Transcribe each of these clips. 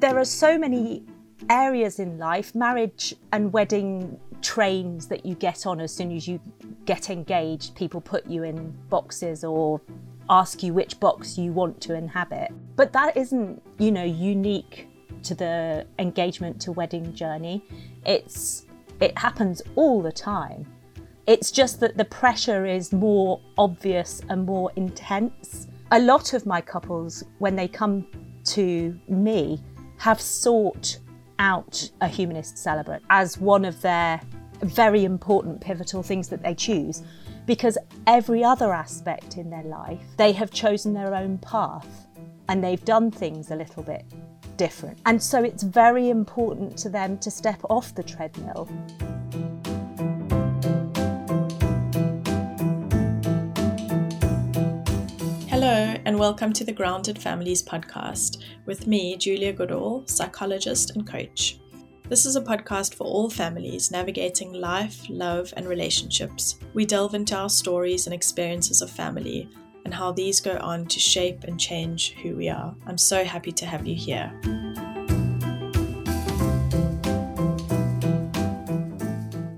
there are so many areas in life, marriage and wedding trains that you get on as soon as you get engaged. People put you in boxes or ask you which box you want to inhabit. But that isn't, you know, unique to the engagement to wedding journey. It's it happens all the time. It's just that the pressure is more obvious and more intense. A lot of my couples when they come to me have sought out a humanist celebrant as one of their very important pivotal things that they choose because every other aspect in their life they have chosen their own path and they've done things a little bit different. And so it's very important to them to step off the treadmill. Hello, and welcome to the Grounded Families podcast with me, Julia Goodall, psychologist and coach. This is a podcast for all families navigating life, love, and relationships. We delve into our stories and experiences of family and how these go on to shape and change who we are. I'm so happy to have you here.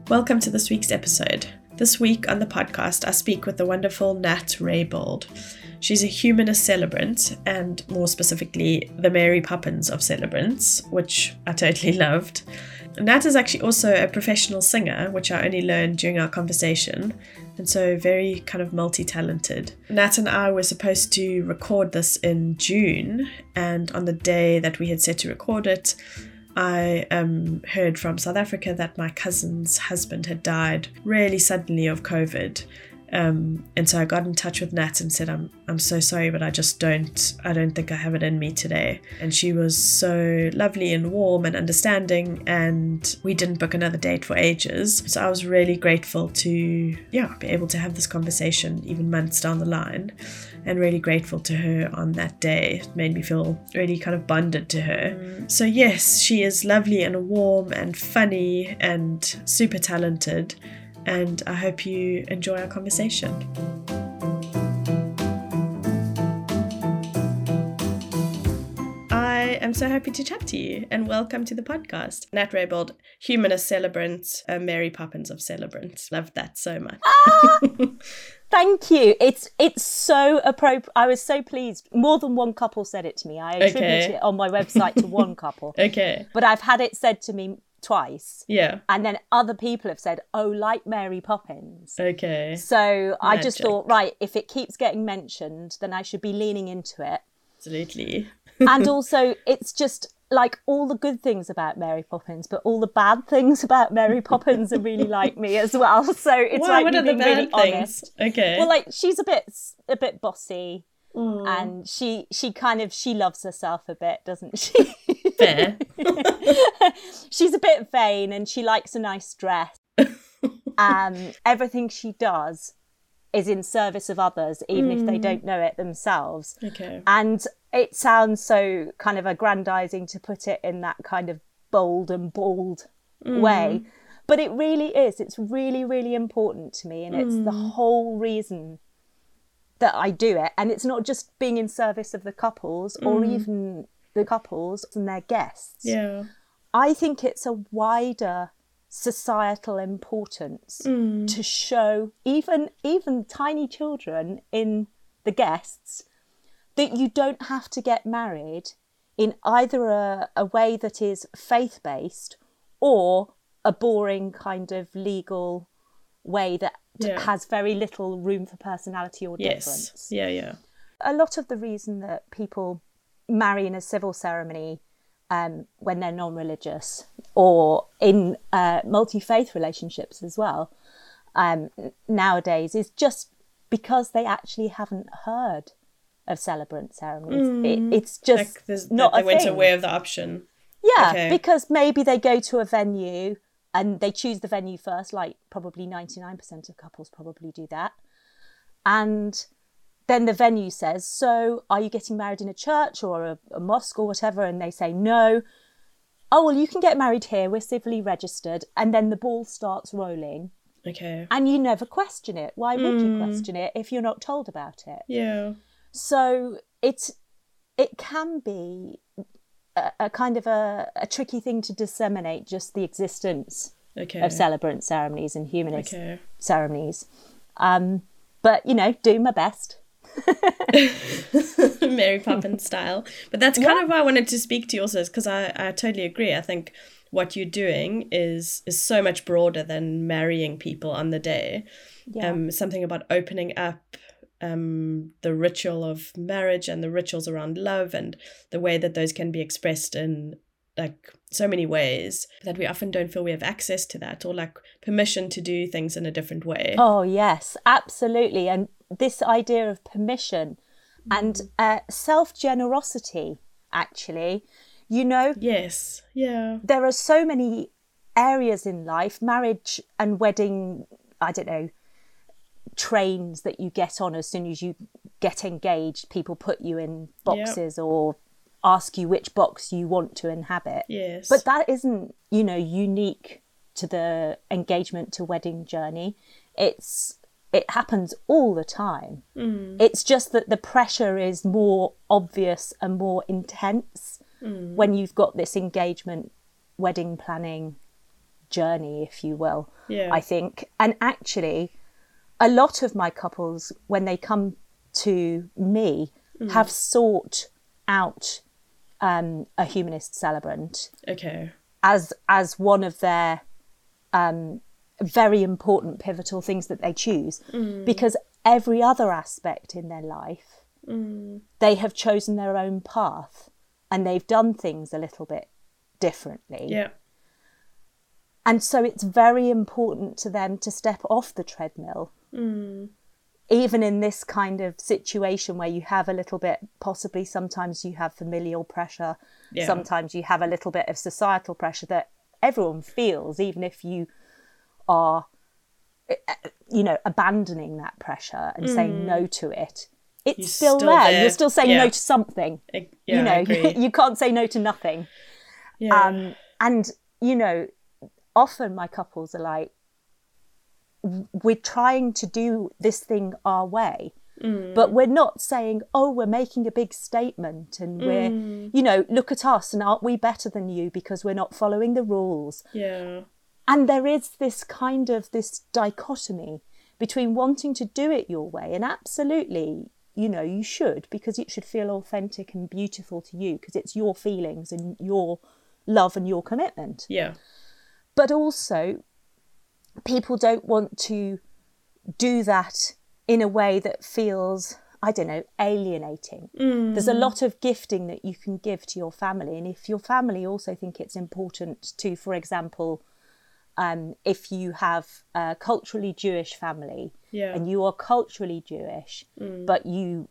Welcome to this week's episode. This week on the podcast, I speak with the wonderful Nat Raybould. She's a humanist celebrant, and more specifically, the Mary Poppins of celebrants, which I totally loved. Nat is actually also a professional singer, which I only learned during our conversation, and so very kind of multi talented. Nat and I were supposed to record this in June, and on the day that we had set to record it, I um, heard from South Africa that my cousin's husband had died really suddenly of COVID. Um, and so I got in touch with Nat and said, "I'm I'm so sorry, but I just don't I don't think I have it in me today." And she was so lovely and warm and understanding, and we didn't book another date for ages. So I was really grateful to yeah be able to have this conversation even months down the line, and really grateful to her on that day. It made me feel really kind of bonded to her. Mm. So yes, she is lovely and warm and funny and super talented and I hope you enjoy our conversation. I am so happy to chat to you and welcome to the podcast. Nat Raybould, humanist celebrant, uh, Mary Poppins of celebrants. Loved that so much. Ah, thank you. It's it's so appropriate. I was so pleased. More than one couple said it to me. I attribute okay. it on my website to one couple. okay. But I've had it said to me twice. Yeah. And then other people have said, oh, like Mary Poppins. Okay. So I just thought, right, if it keeps getting mentioned, then I should be leaning into it. Absolutely. and also, it's just like all the good things about Mary Poppins, but all the bad things about Mary Poppins are really like me as well. So it's wow, like what are the bad really things? Honest. Okay. Well, like she's a bit a bit bossy. Mm. And she she kind of she loves herself a bit, doesn't she? Fair. She's a bit vain and she likes a nice dress. um, everything she does is in service of others, even mm. if they mm. don't know it themselves. Okay. And it sounds so kind of aggrandizing to put it in that kind of bold and bald mm. way. But it really is. It's really, really important to me. And it's the mm. whole reason that I do it. And it's not just being in service of the couples or mm. even the couples and their guests. Yeah. I think it's a wider societal importance mm. to show even even tiny children in the guests that you don't have to get married in either a, a way that is faith based or a boring kind of legal way that yeah. has very little room for personality or difference. yes. Yeah, yeah. A lot of the reason that people marry in a civil ceremony um, when they're non-religious or in uh, multi-faith relationships as well um, nowadays is just because they actually haven't heard of celebrant ceremonies. Mm. It, it's just like not. They weren't thing. aware of the option. Yeah, okay. because maybe they go to a venue and they choose the venue first, like probably 99% of couples probably do that. And then the venue says, So are you getting married in a church or a, a mosque or whatever? And they say, No. Oh, well, you can get married here. We're civilly registered. And then the ball starts rolling. Okay. And you never question it. Why would mm. you question it if you're not told about it? Yeah. So it's it can be a, a kind of a, a tricky thing to disseminate just the existence Okay. of celebrant ceremonies and humanist Okay. ceremonies. Um, but you know, do my best. Mary Poppins style. But that's kind of why I wanted to speak to you also, because I, I totally agree. I think what you're doing is is so much broader than marrying people on the day. Yeah. Um, something about opening up um, the ritual of marriage and the rituals around love and the way that those can be expressed in like so many ways that we often don't feel we have access to that or like permission to do things in a different way. Oh yes, absolutely. And this idea of permission and uh, self generosity, actually, you know, Yes. Yeah. there are so many areas in life, marriage and wedding, I don't know, trains that you get on as soon as you get engaged. People put you in boxes or ask you which box you want to inhabit. Yes. But that isn't, you know, unique to the engagement to wedding journey. It's it happens all the time. It's just that the pressure is more obvious and more intense when you've got this engagement wedding planning journey, if you will. Yeah. I think. And actually, a lot of my couples, when they come to me, have sought out um, a humanist celebrant okay. as as one of their um, very important pivotal things that they choose mm. because every other aspect in their life mm. they have chosen their own path and they've done things a little bit differently. Yeah. and so it's very important to them to step off the treadmill. Mm. Even in this kind of situation where you have a little bit possibly sometimes you have familial pressure Yeah. sometimes you have a little bit of societal pressure that everyone feels even if you are eh, eh, you know abandoning that pressure and saying mm. no to it it's You're still, still there. there. you're still saying Yeah. no to something eh, I- yeah, you know you can't say no to nothing Yeah. um, and you know, often my couples are like, we're trying to do this thing our way, mm. but we're not saying, oh, we're making a big statement and we're, mm. you know, look at us and aren't we better than you because we're not following the rules. yeah. And there is this kind of this dichotomy between wanting to do it your way and absolutely, you know, you should because it should feel authentic and beautiful to you because it's your feelings and your love and your commitment. Yeah. But also, people don't want to do that in a way that feels, I don't know, alienating. Mm. There's a lot of gifting that you can give to your family. And if your family also think it's important to, for example, um, if you have a culturally Jewish family Yeah. and you are culturally Jewish, but you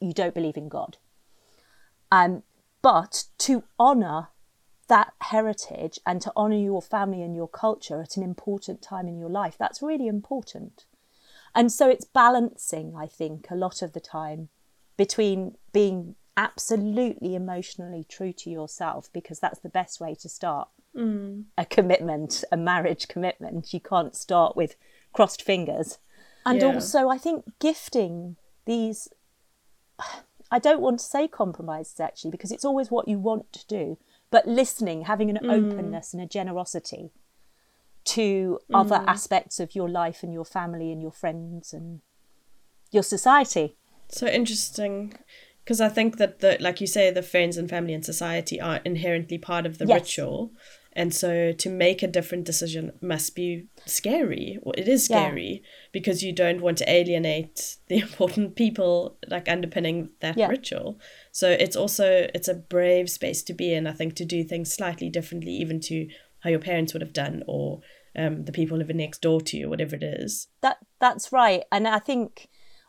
you don't believe in God. Um, but to honour that heritage and to honour your family and your culture at an important time in your life, that's really important. And so it's balancing, I think, a lot of the time between being absolutely emotionally true to yourself, because that's the best way to start Mm. a commitment, a marriage commitment. You can't start with crossed fingers. And Yeah. also, I think gifting these, I don't want to say compromises actually, because it's always what you want to do, but listening, having an mm. openness and a generosity to other mm. aspects of your life and your family and your friends and your society. So interesting. Because I think that the like you say, the friends and family and society are inherently part of the Yes. ritual. And so to make a different decision must be scary. Or it is Yeah. scary because you don't want to alienate the important people like underpinning that Yeah. ritual. So it's also it's a brave space to be in, I think, to do things slightly differently, even to how your parents would have done or um, the people living next door to you, whatever it is. That that's right, and I think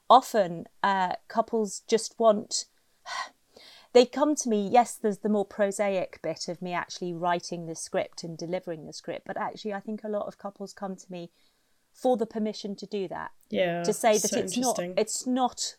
often uh, couples just want. They come to me. Yes, there's the more prosaic bit of me actually writing the script and delivering the script, but actually, I think a lot of couples come to me for the permission to do that. Yeah. to say that so it's not it's not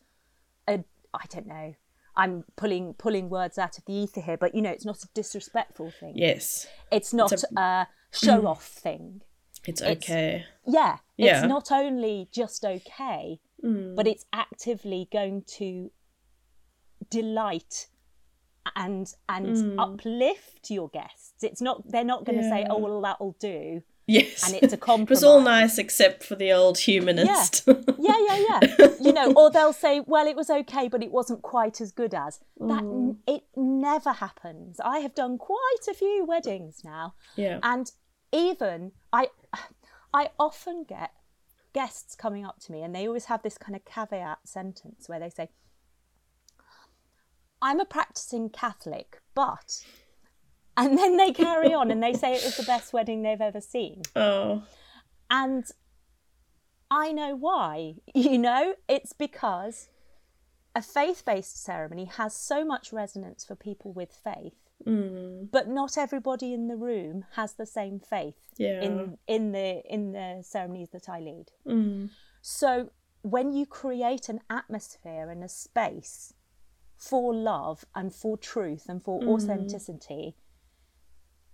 a I don't know. I'm pulling pulling words out of the ether here, but you know, it's not a disrespectful thing. Yes. It's not a, show off thing. It's It's- okay. Yeah, Yeah. it's not only just okay, hmm. but it's actively going to delight and and Mm. uplift your guests. It's not they're not going to say, "Oh, well, that'll do," Yes. and it's a compromise. it was all nice except for the old humanist. Yeah, yeah, yeah. you know, or they'll say, "Well, it was okay, but it wasn't quite as good as." That Mm. it never happens. I have done quite a few weddings now, yeah. and even I, I often get guests coming up to me, and they always have this kind of caveat sentence where they say, "I'm a practicing Catholic, but," and then they carry on and they say it was the best wedding they've ever seen. Oh. And I know why. You know, it's because a faith based ceremony has so much resonance for people with faith, Mm. but not everybody in the room has the same faith Yeah. in, in, the, in the ceremonies that I lead. Mm. So when you create an atmosphere and a space for love and for truth and for authenticity,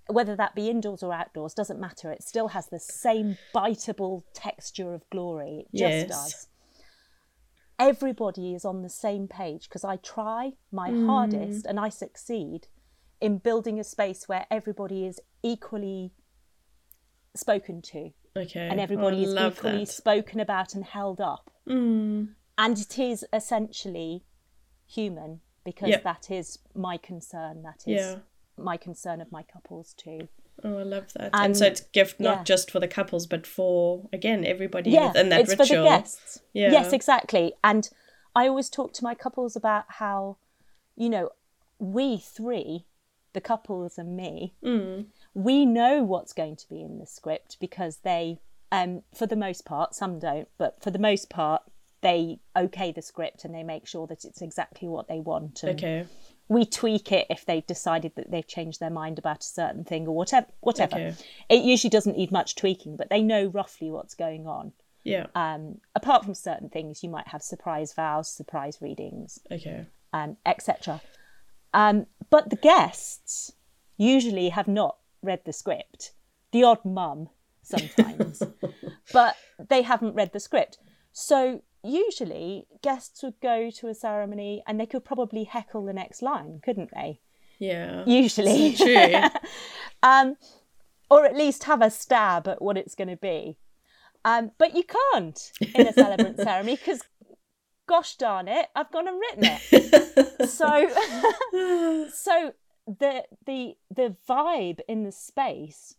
whether that be indoors or outdoors, doesn't matter. It still has the same biteable texture of glory. It just Yes. does. Everybody is on the same page because I try my hardest and I succeed in building a space where everybody is equally spoken to Okay. and everybody Oh, is equally that. spoken about and held up. Mm. And it is essentially human because Yep. that is my concern. That is Yeah. my concern of my couples too. Oh, I love that. And- And, so it's gift not yeah. just for the couples, but for again everybody Yeah, within that it's ritual. for the guests. Yeah. Yes, exactly. And I always talk to my couples about how, you know, we three, the couples and me, Mm. we know what's going to be in the script because they, um, for the most part, some don't, but for the most part, they okay the script and they make sure that it's exactly what they want. And Okay. we tweak it if they've decided that they've changed their mind about a certain thing or whatever. Whatever. Okay. It usually doesn't need much tweaking, but they know roughly what's going on. Yeah. Um, apart from certain things, you might have surprise vows, surprise readings, Okay. um, etc. Um, but the guests usually have not read the script. The odd mum sometimes, but they haven't read the script. So usually guests would go to a ceremony and they could probably heckle the next line, couldn't they? Yeah. Usually, true. um, or at least have a stab at what it's going to be. Um, but you can't in a celebrant ceremony because, gosh darn it, I've gone and written it. so so the the the vibe in the space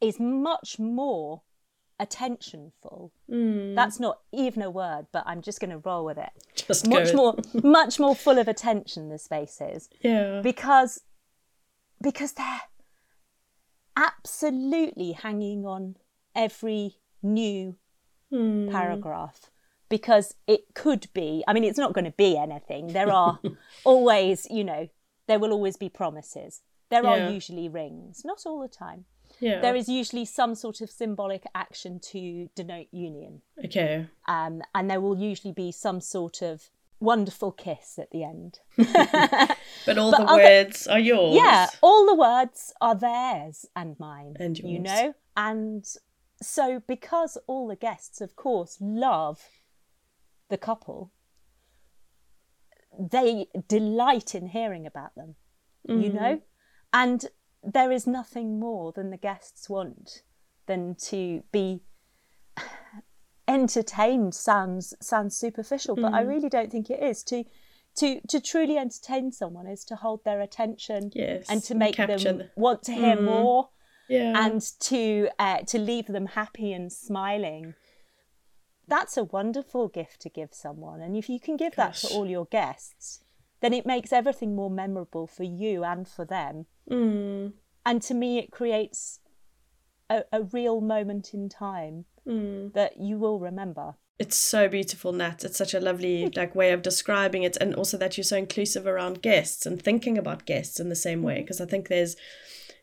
is much more attentionful. Mm. that's not even a word but i'm just going to roll with it. Just much more much more full of attention the space is. Yeah. because because they're absolutely hanging on every new Mm. paragraph. Because it could be i mean it's not going to be anything. There are always you know there will always be promises. There Yeah. are usually rings. Not all the time Yeah. there is usually some sort of symbolic action to denote union Okay. um, and there will usually be some sort of wonderful kiss at the end But all the other- words are yours. yeah all the words are theirs and mine And you know and so because all the guests of course love the couple they delight in hearing about them you Mm. know and there is nothing more than the guests want than to be entertained sounds sounds superficial but Mm. i really don't think it is to to to truly entertain someone is to hold their attention Yes. and to make capture them the- want to hear Mm. more Yeah. and to uh, to leave them happy and smiling that's a wonderful gift to give someone and if you can give that to all your guests then it makes everything more memorable for you and for them Mm. and to me it creates a, a real moment in time Mm. that you will remember It's so beautiful, Nat. It's such a lovely like way of describing it, and also that you're so inclusive around guests and thinking about guests in the same way. Because I think there's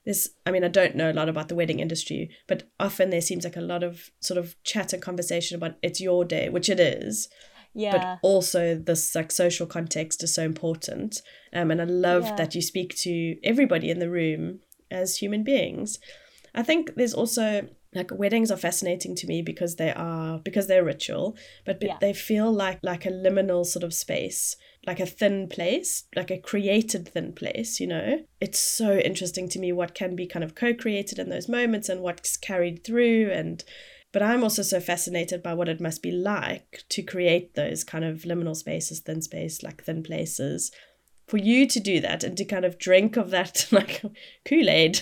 this. I mean, I don't know a lot about the wedding industry, but often there seems like a lot of sort of chat and conversation about it's your day, which it is, yeah but also this like social context is so important. Um, and I love Yeah. that you speak to everybody in the room as human beings. I think there's also like weddings are fascinating to me because they are because they're ritual but Yeah. they feel like like a liminal sort of space like a thin place like a created thin place you know it's so interesting to me what can be kind of co-created in those moments and what's carried through and but i'm also so fascinated by what it must be like to create those kind of liminal spaces thin space like thin places for you to do that and to kind of drink of that like kool-aid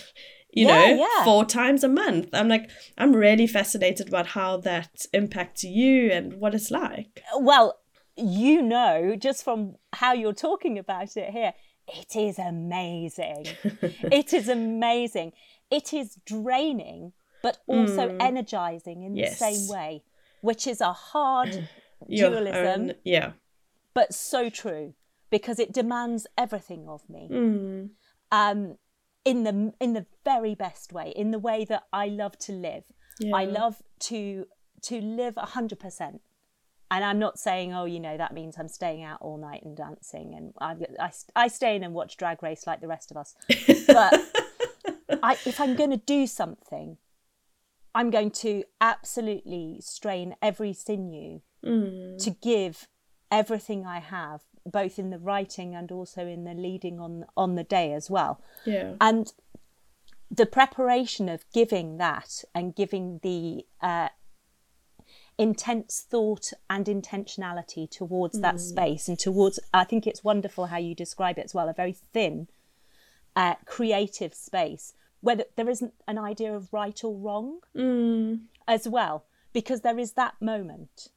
you Yeah, know yeah. four times a month i'm like i'm really fascinated about how that impacts you and what it's like Well, you know, just from how you're talking about it here, it is amazing. it is amazing. It is draining, but also energizing in Mm. Yes. the same way, which is a hard dualism, own- yeah but so true because it demands everything of me. Mm. Um, in the in the very best way, in the way that I love to live. I love to to live hundred percent. And I'm not saying, oh, you know, that means I'm staying out all night and dancing, and I, I, I stay in and watch Drag Race like the rest of us. But I, if I'm going to do something, I'm going to absolutely strain every sinew to give everything I have, both in the writing and also in the leading on on the day as well. yeah. And the preparation of giving that and giving the uh, intense thought and intentionality towards that space and towards, I think it's wonderful how you describe it as well, a very thin, uh, creative space where th- there isn't an idea of right or wrong mm. as well, because there is that moment.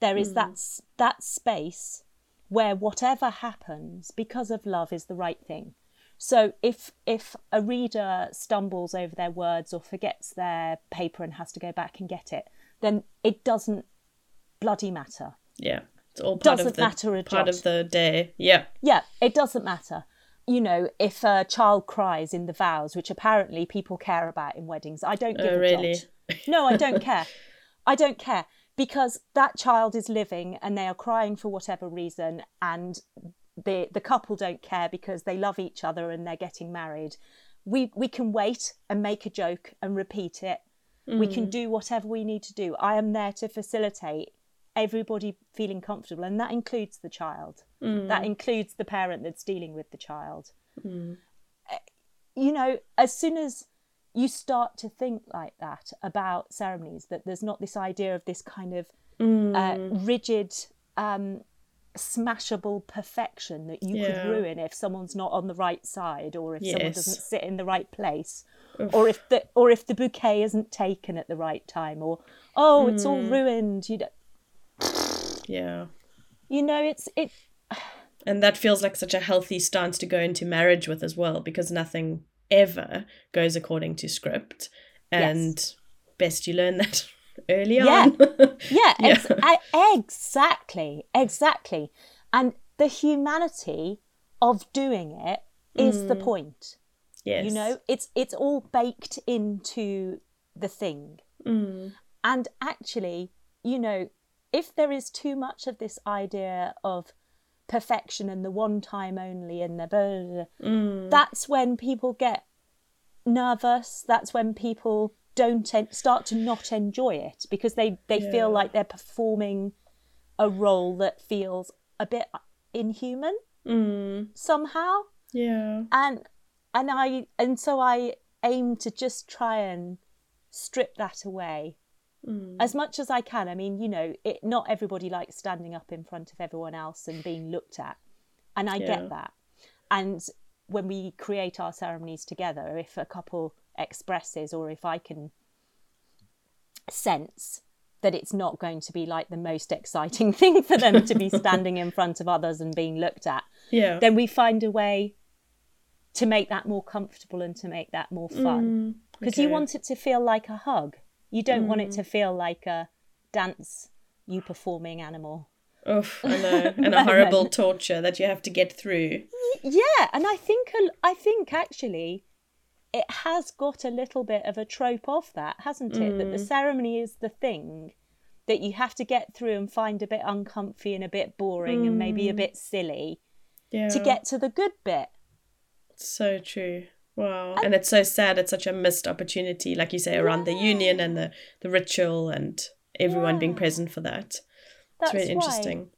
There is that that space where whatever happens because of love is the right thing. So if if a reader stumbles over their words or forgets their paper and has to go back and get it, then it doesn't bloody matter. yeah it's all part Doesn't of the matter part jot. of the day yeah Yeah, it doesn't matter. You know, if a child cries in the vows, which apparently people care about in weddings, I don't give Oh, a really? jot. No, I don't care. I don't care because that child is living and they are crying for whatever reason, and the the couple don't care because they love each other and they're getting married. We we can wait and make a joke and repeat it. We can hmm. do whatever we need to do. I am there to facilitate everybody feeling comfortable, and that includes the child. That includes the parent that's dealing with the child. Uh, You know, as soon as you start to think like that about ceremonies, that there's not this idea of this kind of uh, rigid, um, smashable perfection that you Yeah. could ruin if someone's not on the right side, or if someone doesn't sit in the right place, or if the or if the bouquet isn't taken at the right time, or oh, it's all ruined. You know, yeah you know, it's it. and that feels like such a healthy stance to go into marriage with as well because nothing ever goes according to script and best you learn that early Yeah. on Yeah, Yeah. Ex- I- exactly, exactly. And the humanity of doing it is the point. yes You know, it's it's all baked into the thing. Mm. And actually, you know, if there is too much of this idea of perfection and the one time only and the blah, blah, blah, Mm. that's when people get nervous. That's when people don't en- start to not enjoy it because they, they Yeah. feel like they're performing a role that feels a bit inhuman Mm. somehow yeah and and I and so I aim to just try and strip that away Mm. as much as I can. I mean, you know, it not everybody likes standing up in front of everyone else and being looked at, and I Yeah. get that. And when we create our ceremonies together, if a couple expresses or if I can sense that it's not going to be like the most exciting thing for them to be standing in front of others and being looked at, yeah then we find a way to make that more comfortable and to make that more fun. Because you Mm, okay. Mm. want it to feel like a hug. You don't want it to feel like a dance you performing animal. Oof, I know. and a horrible torture that you have to get through Yeah, and I think I think actually it has got a little bit of a trope of that, hasn't it? That the Mm. ceremony is the thing that you have to get through and find a bit uncomfy and a bit boring and maybe a bit silly yeah to get to the good bit. so true Wow. And it's so sad. It's such a missed opportunity, like you say, around the union and the, the ritual and everyone being present for that. That's it's really interesting.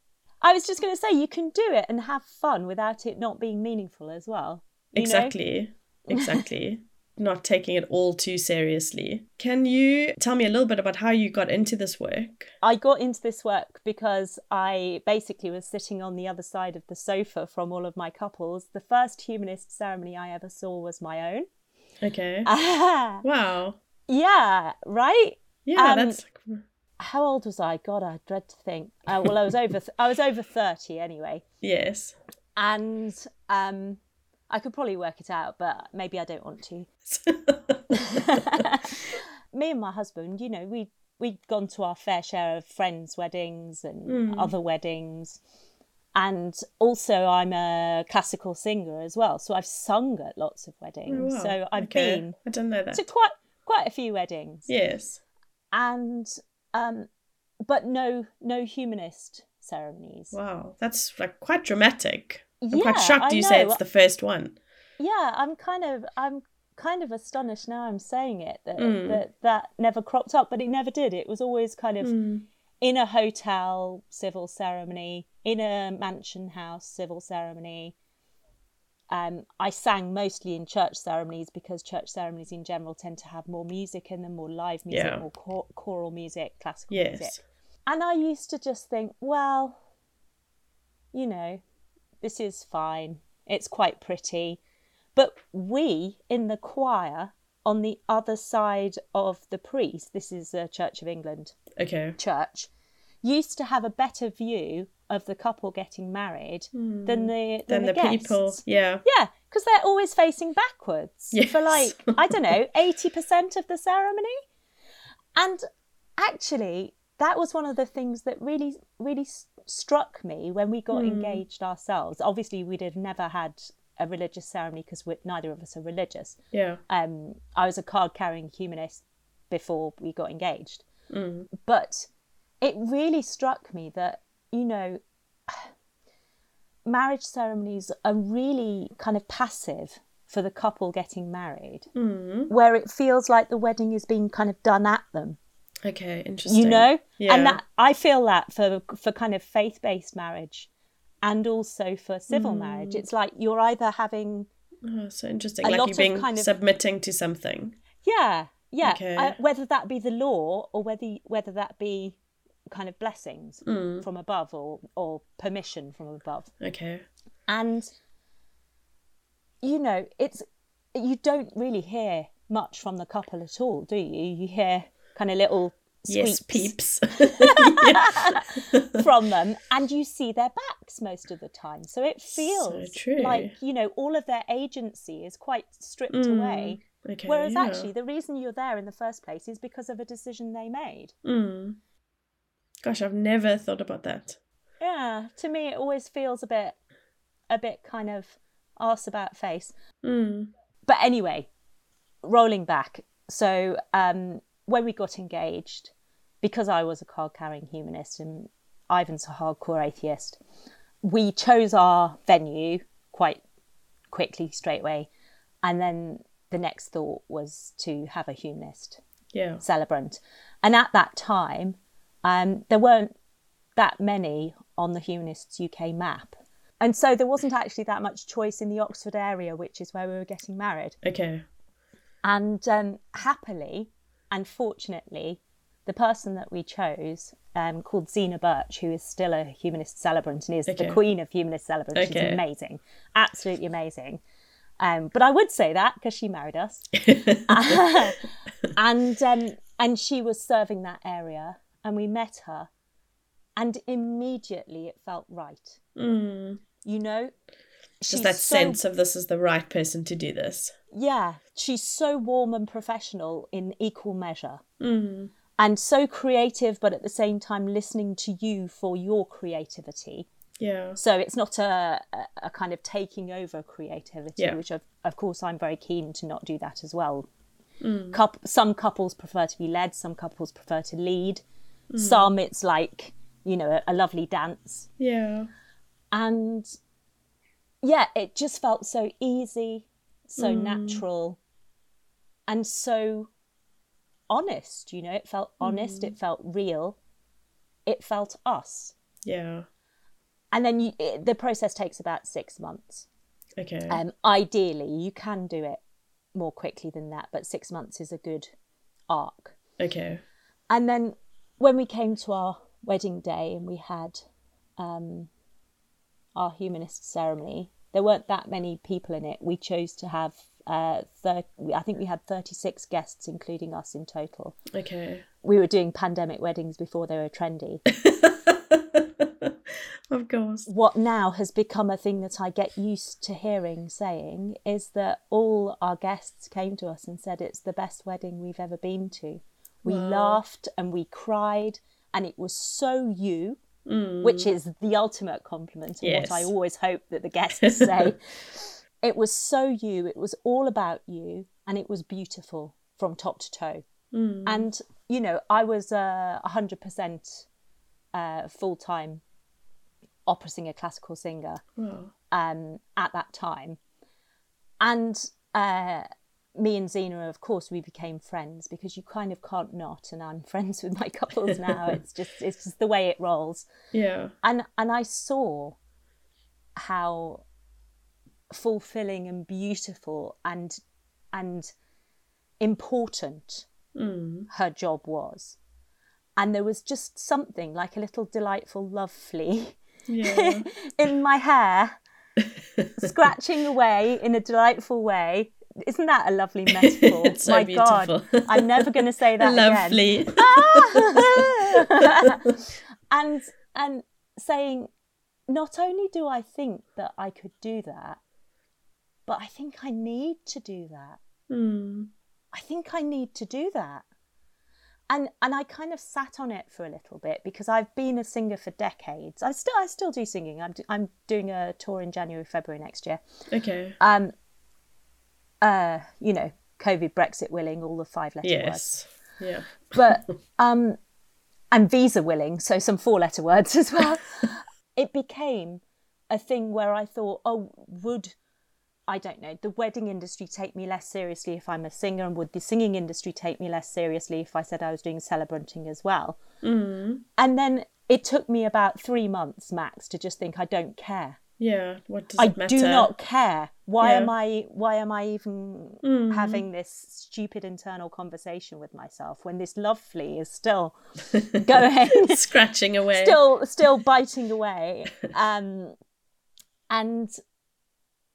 I was just going to say you can do it and have fun without it not being meaningful as well. Exactly. know? Exactly. Not taking it all too seriously. Can you tell me a little bit about how you got into this work? I got into this work because I basically was sitting on the other side of the sofa from all of my couples. The first humanist ceremony I ever saw was my own. Okay. Ah, Wow. yeah, right? Yeah, Um, that's How old was I? God, I dread to think. Uh, well, I was over. I was over thirty anyway, yes. and um, I could probably work it out, but maybe I don't want to. Me and my husband, you know, we we'd gone to our fair share of friends' weddings and other weddings. And also, I'm a classical singer as well, so I've sung at lots of weddings. Oh, wow. So I've Okay. been I didn't know that. to quite quite a few weddings. Yes. and um, but no no humanist ceremonies. Wow. That's like quite dramatic. I'm Yeah, quite shocked I you say it's the first one. Yeah, I'm kind of I'm kind of astonished now I'm saying it that Mm. that that never cropped up, but it never did. It was always kind of Mm. in a hotel civil ceremony, in a mansion house civil ceremony. Um, I sang mostly in church ceremonies because church ceremonies in general tend to have more music in them, more live music, Yeah. more chor- choral music, classical Yes. music. And I used to just think, well, you know, this is fine. It's quite pretty. But we in the choir on the other side of the priest, this is the Church of England Okay. church, used to have a better view of the couple getting married hmm. than the Then than the, the, people. Yeah. Yeah, because they're always facing backwards Yes. for like I don't know eighty percent of the ceremony, and actually that was one of the things that really really struck me when we got engaged ourselves. Obviously, we'd have never had a religious ceremony because neither of us are religious. Yeah. Um, I was a card carrying humanist before we got engaged, Mm. but it really struck me that you know marriage ceremonies are really kind of passive for the couple getting married Mm. where it feels like the wedding is being kind of done at them Okay. Interesting. you know Yeah. and that i feel that for for kind of faith-based marriage and also for civil Mm. marriage it's like you're either having Oh, so interesting. Like you're of being kind of- submitting to something. yeah yeah Okay. uh, whether that be the law or whether whether that be kind of blessings Mm. from above or or permission from above Okay. and you know it's you don't really hear much from the couple at all do you you hear kind of little Yes, peeps. from them and you see their backs most of the time so it feels true. like you know all of their agency is quite stripped Mm, away okay. whereas yeah. actually the reason you're there in the first place is because of a decision they made Mm. Gosh, I've never thought about that. yeah to me it always feels a bit a bit kind of arse about face Mm. but anyway, rolling back. So um, when we got engaged, because I was a card carrying humanist and Ivan's a hardcore atheist, we chose our venue quite quickly, straight away. And then the next thought was to have a humanist Yeah. celebrant. And at that time, um, there weren't that many on the Humanists UK map. And so there wasn't actually that much choice in the Oxford area, which is where we were getting married. Okay. And um, happily and fortunately, the person that we chose, um, called Zena Birch, who is still a humanist celebrant and is Okay. the queen of humanist celebrants, Okay. she's amazing, absolutely amazing. Um, but I would say that because she married us, and um, and she was serving that area, and we met her, and immediately it felt right. Mm. You know, Just that so- sense of this is the right person to do this. Yeah, she's so warm and professional in equal measure. Mm. And so creative, but at the same time listening to you for your creativity. Yeah. So it's not a, a, a kind of taking over creativity, Yeah. which of, of course I'm very keen to not do that as well. Mm. Coup- some couples prefer to be led, some couples prefer to lead. Mm. Some it's like, you know, a, a lovely dance. Yeah. And yeah, it just felt so easy, so natural, and so honest. You know, it felt honest. It felt real. It felt us. Yeah. And then you, it, the process takes about six months. Okay. Um, ideally, you can do it more quickly than that, but six months is a good arc. okay. And then when we came to our wedding day and we had um, our humanist ceremony, there weren't that many people in it. We chose to have, uh, thir- I think we had 36 guests, including us in total. Okay. We were doing pandemic weddings before they were trendy. of course. what now has become a thing that I get used to hearing saying is that all our guests came to us and said it's the best wedding we've ever been to. We Wow. laughed and we cried, and it was so you, Mm. which is the ultimate compliment and what I always hope that the guests say. it was so you, it was all about you, and it was beautiful from top to toe. Mm. And, you know, I was uh, 100% uh, full time opera singer, classical singer Wow. um, at that time. And uh, me and Zena, of course, we became friends because you kind of can't not. And I'm friends with my couples now. it's just it's just the way it rolls. Yeah. And and I saw how fulfilling and beautiful and and important Mm. her job was. And there was just something like a little delightful love flea Yeah. in my hair, scratching away in a delightful way. Isn't that a lovely metaphor? It's so My beautiful. God, I'm never going to say that again. Lovely. and and saying, not only do I think that I could do that, but I think I need to do that. Mm. I think I need to do that. And and I kind of sat on it for a little bit because I've been a singer for decades. I still I still do singing. I'm do, I'm doing a tour in January February next year. Okay. Um uh you know, COVID Brexit willing all the five letter words. Yes. Yeah. But um and visa willing, so some four letter words as well. it became a thing where I thought, oh, would I don't know, the wedding industry take me less seriously if I'm a singer, and would the singing industry take me less seriously if I said I was doing celebrating as well? Mm. And then it took me about three months max to just think I don't care. Yeah. What does I it matter? I do not care. Why Yeah. am I? Why am I even Mm. having this stupid internal conversation with myself when this love flea is still going? scratching away. still still biting away um and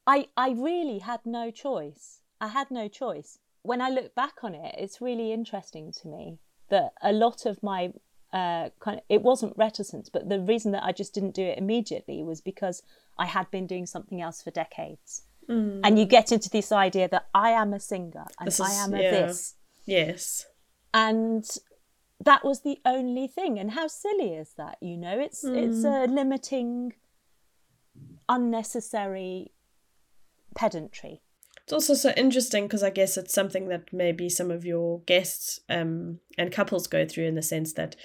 i i really had no choice i had no choice when i look back on it it's really interesting to me that a lot of my uh kind of it wasn't reticence but the reason that i just didn't do it immediately was because i had been doing something else for decades Mm. and you get into this idea that i am a singer and This i am a yeah. this Yes. and that was the only thing and how silly is that you know it's it's a limiting unnecessary pedantry It's also so interesting because I guess it's something that maybe some of your guests um, and couples go through in the sense that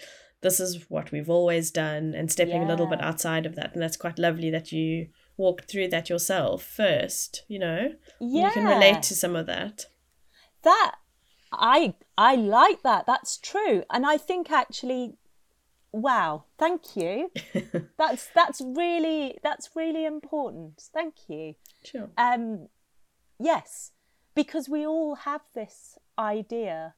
this is what we've always done and stepping a little bit outside of that. And that's quite lovely that you walked through that yourself first, you know? yeah You can relate to some of that. that i i like that that's true and i think actually wow thank you that's that's really that's really important thank you Sure. um yes because we all have this idea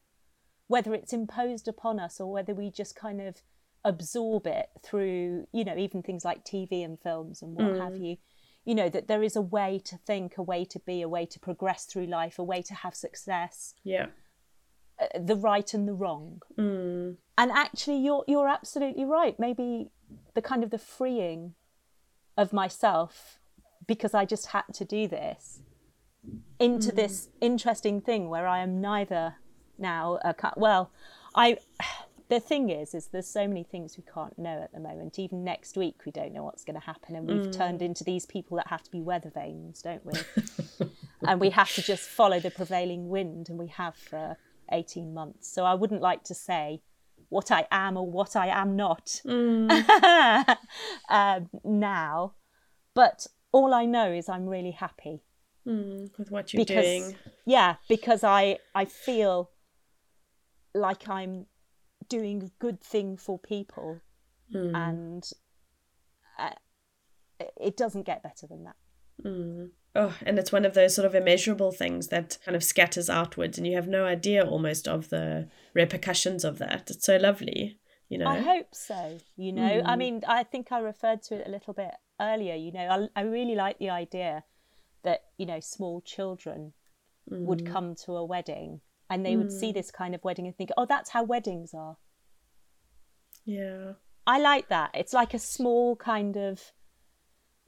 whether it's imposed upon us or whether we just kind of absorb it through you know even things like tv and films and what have you you know that there is a way to think a way to be a way to progress through life a way to have success. Yeah. uh, the right and the wrong. Mm. and actually you're you're absolutely right. Maybe the kind of the freeing of myself because i just had to do this into this interesting thing where i am neither now cu- well i the thing is is there's so many things we can't know at the moment. Even next week we don't know what's going to happen and we've turned into these people that have to be weather vanes don't we? And we have to just follow the prevailing wind and we have for 18 months. So i wouldn't like to say what i am or what i am not. Um, now but all i know is i'm really happy. Mm, with what you're because doing. yeah because i i feel like i'm doing a good thing for people Mm. and uh, it doesn't get better than that Mm. Oh, and it's one of those sort of immeasurable things that kind of scatters outwards, and you have no idea almost of the repercussions of that. It's so lovely, you know. I hope so. You know, I Mm. mean, I think I referred to it a little bit earlier. You know, I, I really like the idea that you know small children would Mm. come to a wedding and they would see this kind of wedding and think, "Oh, that's how weddings are." Yeah. I like that. It's like a small kind of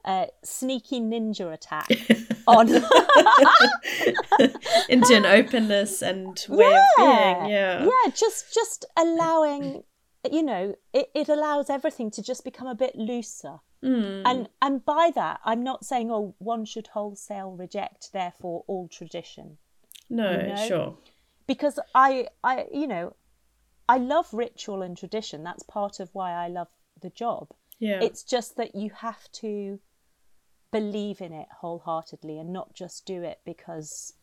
uh, sneaky ninja attack on. Into an openness and way of being. Yeah. yeah, just just allowing. You know, it, it allows everything to just become a bit looser. Mm. and and by that i'm not saying oh one should wholesale reject therefore all tradition no, you know? sure. Because i i you know i love ritual and tradition. That's part of why i love the job. Yeah. it's just that you have to believe in it wholeheartedly and not just do it because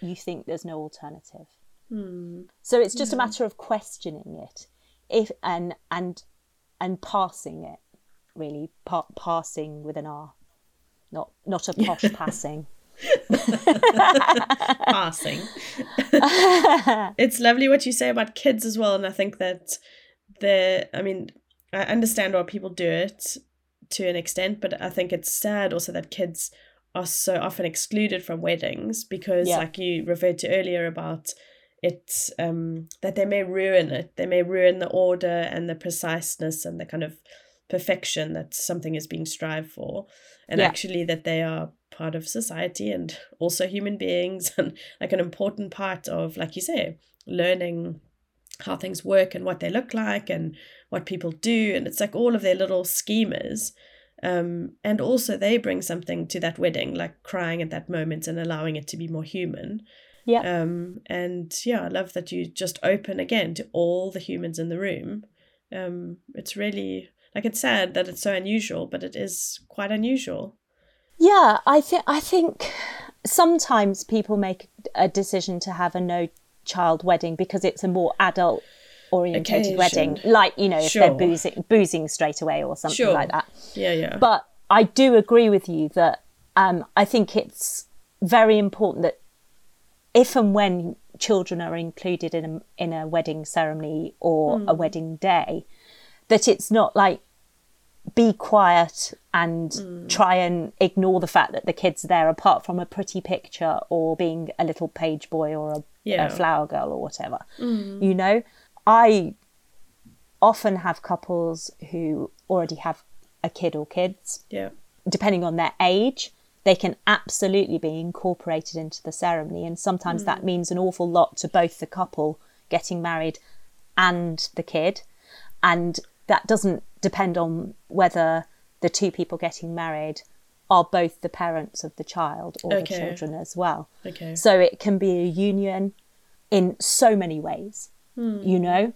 you think there's no alternative. Hmm. so it's just a matter of questioning it. If and and and passing it really pa- passing with an r not not a posh passing Passing. it's lovely what you say about kids as well, and I think that the I mean, I understand why people do it to an extent, but I think it's sad also that kids are so often excluded from weddings because Yeah. like you referred to earlier about it um that they may ruin it they may ruin the order and the preciseness and the kind of perfection that something is being strived for and Yeah. actually that they are part of society and also human beings and like an important part of like you say learning how things work and what they look like and what people do and it's like all of their little schemas. Um, and also they bring something to that wedding like crying at that moment and allowing it to be more human. Yeah. Um, and yeah i love that you just open again to all the humans in the room. Um, it's really like it's sad that it's so unusual but it is quite unusual yeah i think i think sometimes people make a decision to have a no child wedding because it's a more adult orientated wedding. like you know if Sure. they're boozing boozing straight away or something Sure. like that. Yeah yeah. But I do agree with you that um, I think it's very important that if and when children are included in a, in a wedding ceremony or a wedding day, that it's not like be quiet and mm. try and ignore the fact that the kids there apart from a pretty picture or being a little page boy or a, Yeah. a flower girl or whatever. Mm. You know, I often have couples who already have a kid or kids yeah depending on their age, they can absolutely be incorporated into the ceremony. And sometimes that mm. means an awful lot to both the couple getting married and the kid. And that doesn't depend on whether the two people getting married are both the parents of the child or Okay. the children as well. okay So it can be a union in so many ways, hmm. you know?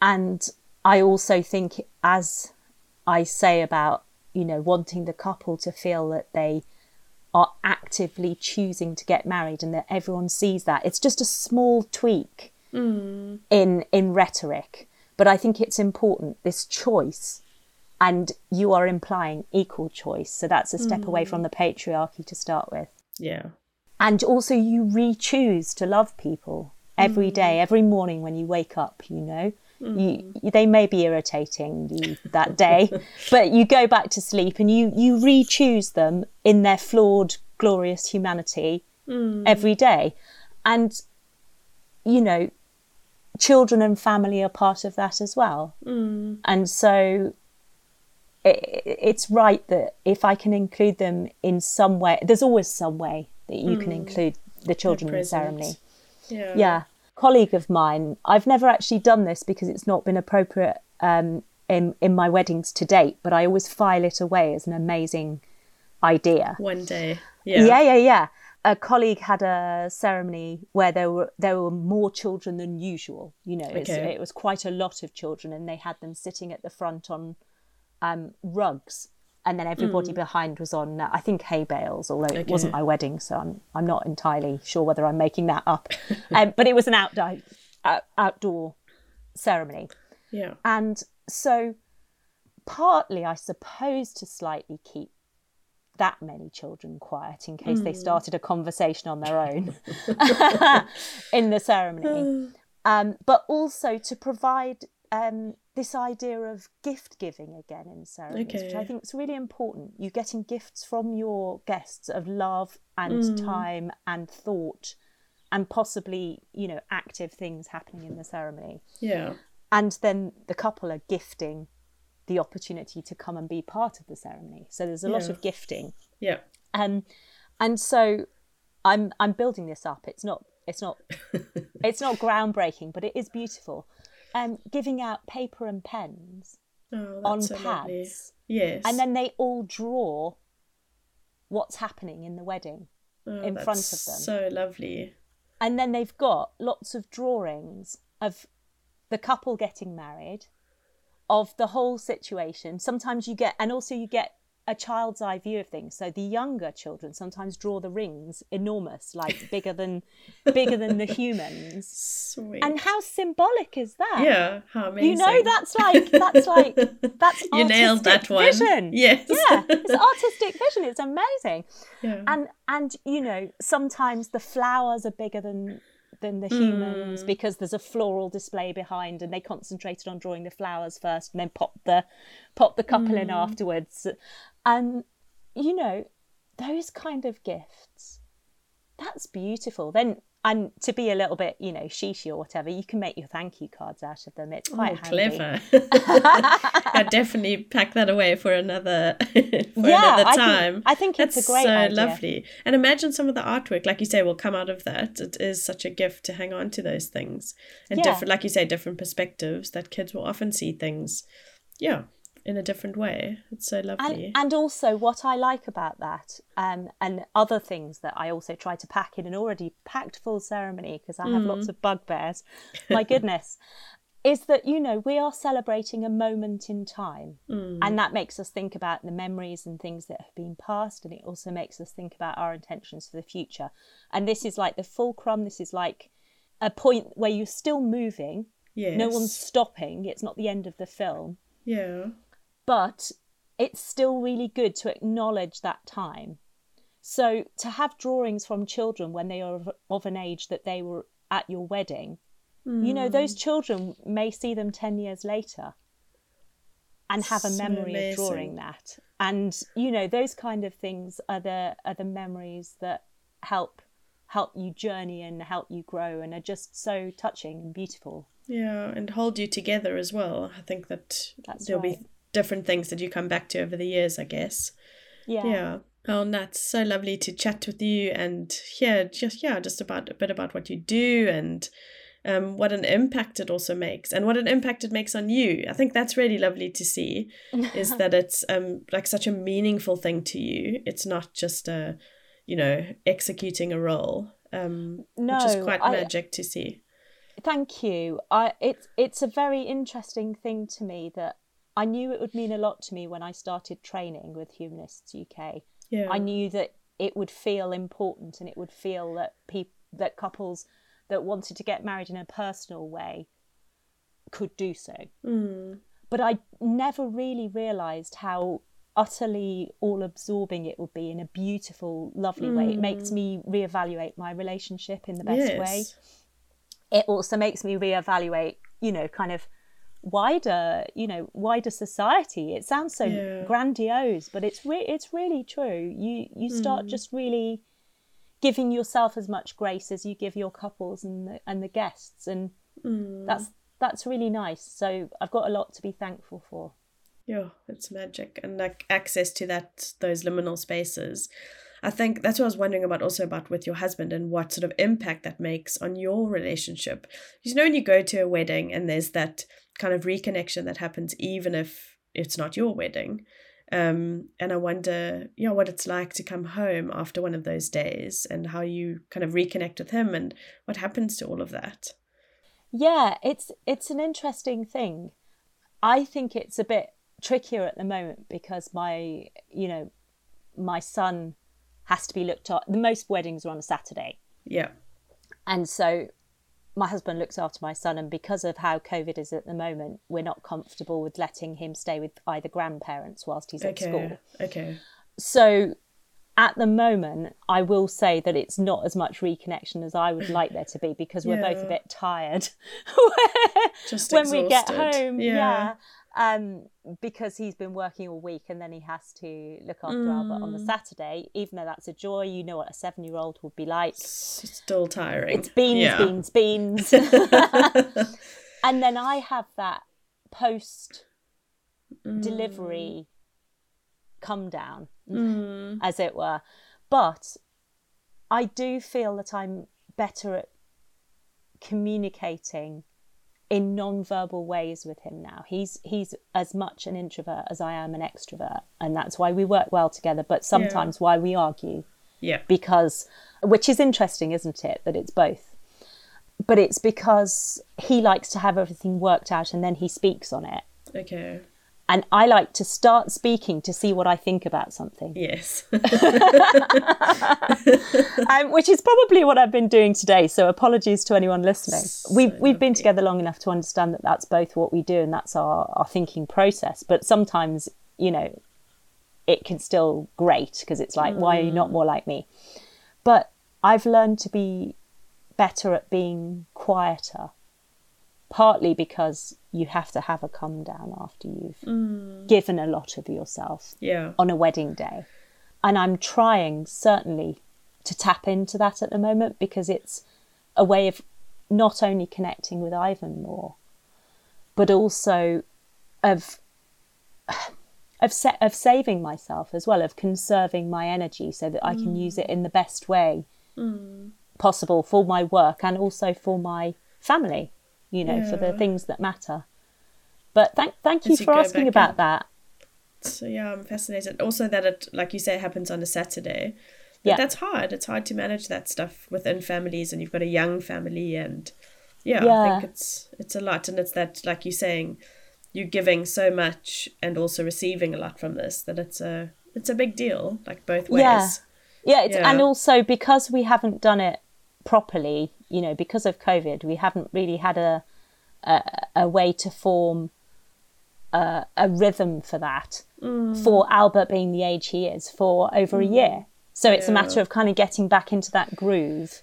And I also think, as I say about, you know, wanting the couple to feel that they are actively choosing to get married and that everyone sees that, it's just a small tweak hmm. in in rhetoric. But I think it's important, this choice. And you are implying equal choice. So that's a step away from mm. the patriarchy to start with. Yeah. And also you re-choose to love people every day mm. every morning when you wake up you know? You, mm. you they may be irritating you that day but you go back to sleep and you you re-choose them in their flawed glorious humanity every day. And you know children and family are part of that as well. And so it, it's right that if I can include them in some way, there's always some way that you can include the children in the ceremony. yeah Yeah. Colleague of mine, I've never actually done this because it's not been appropriate um, in, in my weddings to date, but I always file it away as an amazing idea. one day yeah Yeah, yeah, yeah. A colleague had a ceremony where there were there were more children than usual. You know, Okay. it was quite a lot of children, and they had them sitting at the front on um, rugs, and then everybody behind was on uh, I think hay bales, although it Okay. wasn't my wedding, so I'm I'm not entirely sure whether I'm making that up. um, but it was an outdoor uh, outdoor ceremony, Yeah. and so partly I suppose to slightly keep that many children quiet in case they started a conversation on their own in the ceremony um, but also to provide um, this idea of gift giving again in ceremonies, which I think is really important. You getting gifts from your guests of love and time and thought, and possibly you know active things happening in the ceremony, Yeah. and then the couple are gifting the opportunity to come and be part of the ceremony. So there's a lot of gifting. Yeah. Um, and so I'm I'm building this up. It's not it's not it's not groundbreaking, but it is beautiful. Um, giving out paper and pens Oh, on so lovely. pads, Yes. and then they all draw what's happening in the wedding, Oh, in front of them. So lovely. and then they've got lots of drawings of the couple getting married, of the whole situation. Sometimes you get, and also you get a child's eye view of things. So the younger children sometimes draw the rings enormous, like bigger than bigger than the humans. Sweet. And how symbolic is that? yeah, how amazing. You know, that's like that's like that's you nailed that one. Vision. Yes. Yeah, it's artistic vision. It's amazing. Yeah. And and you know, sometimes the flowers are bigger than than the humans Mm. because there's a floral display behind and they concentrated on drawing the flowers first and then pop the pop the couple Mm. in afterwards. And you know, those kind of gifts, that's beautiful. Then and to be a little bit, you know, sheeshy or whatever, you can make your thank you cards out of them. It's quite Oh, clever. I definitely pack that away for another for Yeah, another I think- time. I think it's a That's great so idea. lovely. And imagine some of the artwork, like you say, will come out of that. It is such a gift to hang on to those things. And Yeah. different like you say, different perspectives that kids will often see things yeah, in a different way. It's so lovely. And, and also, what I like about that, um, and other things that I also try to pack in an already packed full ceremony because I have Mm. lots of bugbears, my goodness, is that, you know, we are celebrating a moment in time. Mm. And that makes us think about the memories and things that have been past. And it also makes us think about our intentions for the future. And this is like the fulcrum, this is like a point where you're still moving, yes. no one's stopping, it's not the end of the film Yeah. But it's still really good to acknowledge that time. So to have drawings from children when they are of, an age that they were at your wedding, you know, those Mm. children may see them 10 years later and have a So memory of drawing that. And you know, those kind of things are the are the memories that help help you journey and help you grow and are just so touching and beautiful. Yeah, and hold you together as well. I think that That's there'll right. be different things that you come back to over the years, I guess. Yeah. Yeah. Oh, Nat, so lovely to chat with you and hear just yeah, just about a bit about what you do and um, what an impact it also makes and what an impact it makes on you. I think that's really lovely to see is that it's um like such a meaningful thing to you. It's not just a, you know, executing a role. Um, which is quite I- magic to see. Thank you. I it's it's a very interesting thing to me that I knew it would mean a lot to me when I started training with Humanists UK. Yeah. I knew that it would feel important and it would feel that people that couples that wanted to get married in a personal way could do so. Mm. But I never really realized how utterly all absorbing it would be in a beautiful, lovely way. It makes me reevaluate my relationship in the best yes. way it also makes me reevaluate you know kind of wider you know wider society it sounds so Yeah. grandiose but it's re- it's really true you you start Hmm. just really giving yourself as much grace as you give your couples and the, and the guests and Hmm. that's that's really nice so i've got a lot to be thankful for Yeah, it's magic and like access to that those liminal spaces. I think that's what I was wondering about also about with your husband and what sort of impact that makes on your relationship. You know when you go to a wedding and there's that kind of reconnection that happens even if it's not your wedding. Um, and I wonder, you know, what it's like to come home after one of those days and how you kind of reconnect with him and what happens to all of that. Yeah, it's it's an interesting thing. I think it's a bit trickier at the moment because my, you know, my son has to be looked at. The most weddings are on a Saturday. Yeah. And so my husband looks after my son, and because of how COVID is at the moment, we're not comfortable with letting him stay with either grandparents whilst he's at school. Okay. Okay. So at the moment, I will say that it's not as much reconnection as I would like there to be because we're both a bit tired Just when we get home. Yeah. Yeah. Um, because he's been working all week and then he has to look after Albert on the Mm. Saturday, even though that's a joy, you know what a seven year old would be like. It's still tiring. It's beans, Yeah. beans, beans. and then I have that post delivery come down, Mm. as it were. But I do feel that I'm better at communicating in non-verbal ways with him now. He's he's as much an introvert as I am an extrovert, and that's why we work well together. But sometimes why we argue Yeah. because which is interesting isn't it that it's both but it's because he likes to have everything worked out and then he speaks on it Okay. And i like to start speaking to see what i think about something. Yes. um, which is probably what i've been doing today so apologies to anyone listening. We've, we've been together long enough to understand that that's both what we do and that's our, our thinking process but sometimes you know it can still grate because it's like why are you not more like me? But i've learned to be better at being quieter partly because you have to have a come down after you've mm. given a lot of yourself yeah. on a wedding day. And I'm trying certainly to tap into that at the moment because it's a way of not only connecting with Ivan more, but also of of sa- of saving myself as well, of conserving my energy so that I can use it mm. in the best way mm. possible for my work and also for my family. You know, for the things that matter. But thank thank you As you for asking about in. that. So yeah, I'm fascinated. Also, that it, like you say, happens on a Saturday. But Yeah. that's hard. It's hard to manage that stuff within families, and you've got a young family, and yeah, I think it's it's a lot, and it's that like you're saying, you're giving so much and also receiving a lot from this that it's a it's a big deal, like both ways. Yeah. Yeah, it's, Yeah. and also because we haven't done it properly, you know, because of COVID, we haven't really had a a, a way to form a, a rhythm for that. Mm. For Albert being the age he is for over a year, so it's a matter of kind of getting back into that groove.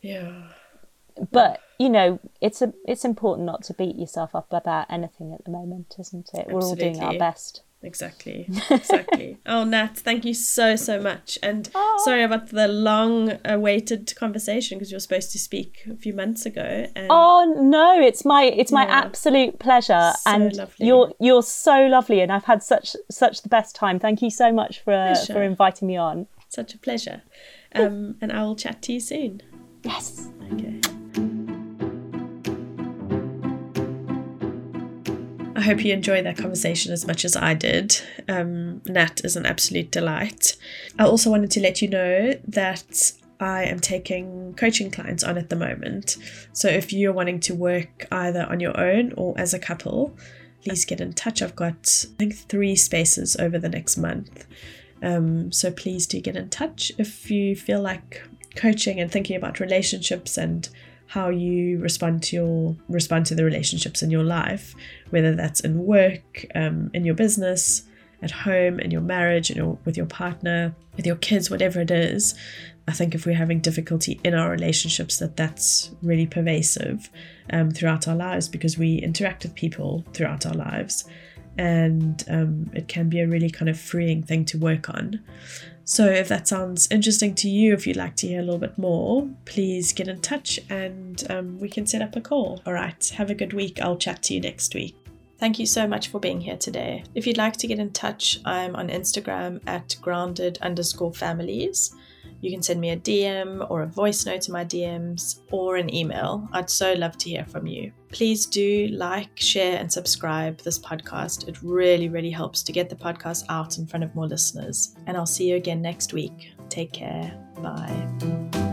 Yeah. But you know, it's a it's important not to beat yourself up about anything at the moment, isn't it? We're all doing our best. Exactly. Exactly. oh, Nat, thank you so, so much. And Oh. sorry about the long awaited conversation because you were supposed to speak a few months ago. And Oh no, it's my it's my Yeah. absolute pleasure, So and lovely. you're you're so lovely, and I've had such such the best time. Thank you so much for Pleasure. for inviting me on. such a pleasure. Um, and I will chat to you soon. Yes. Okay. I hope you enjoyed that conversation as much as I did. Um, Nat is an absolute delight. I also wanted to let you know that I am taking coaching clients on at the moment. So if you're wanting to work either on your own or as a couple, please get in touch. I've got, I think, three spaces over the next month. Um, so please do get in touch if you feel like coaching and thinking about relationships and how you respond to your respond to the relationships in your life, whether that's in work, um, in your business, at home, in your marriage, in your, with your partner, with your kids, whatever it is. I think if we're having difficulty in our relationships, that that's really pervasive um, throughout our lives because we interact with people throughout our lives, and um, it can be a really kind of freeing thing to work on. So, if that sounds interesting to you, if you'd like to hear a little bit more, please get in touch and um, we can set up a call. All right, have a good week. I'll chat to you next week. Thank you so much for being here today. If you'd like to get in touch, I'm on Instagram at grounded underscore families. You can send me a DM or a voice note to my DMs or an email. I'd so love to hear from you. Please do like, share, and subscribe this podcast. It really, really helps to get the podcast out in front of more listeners. And I'll see you again next week. Take care. Bye.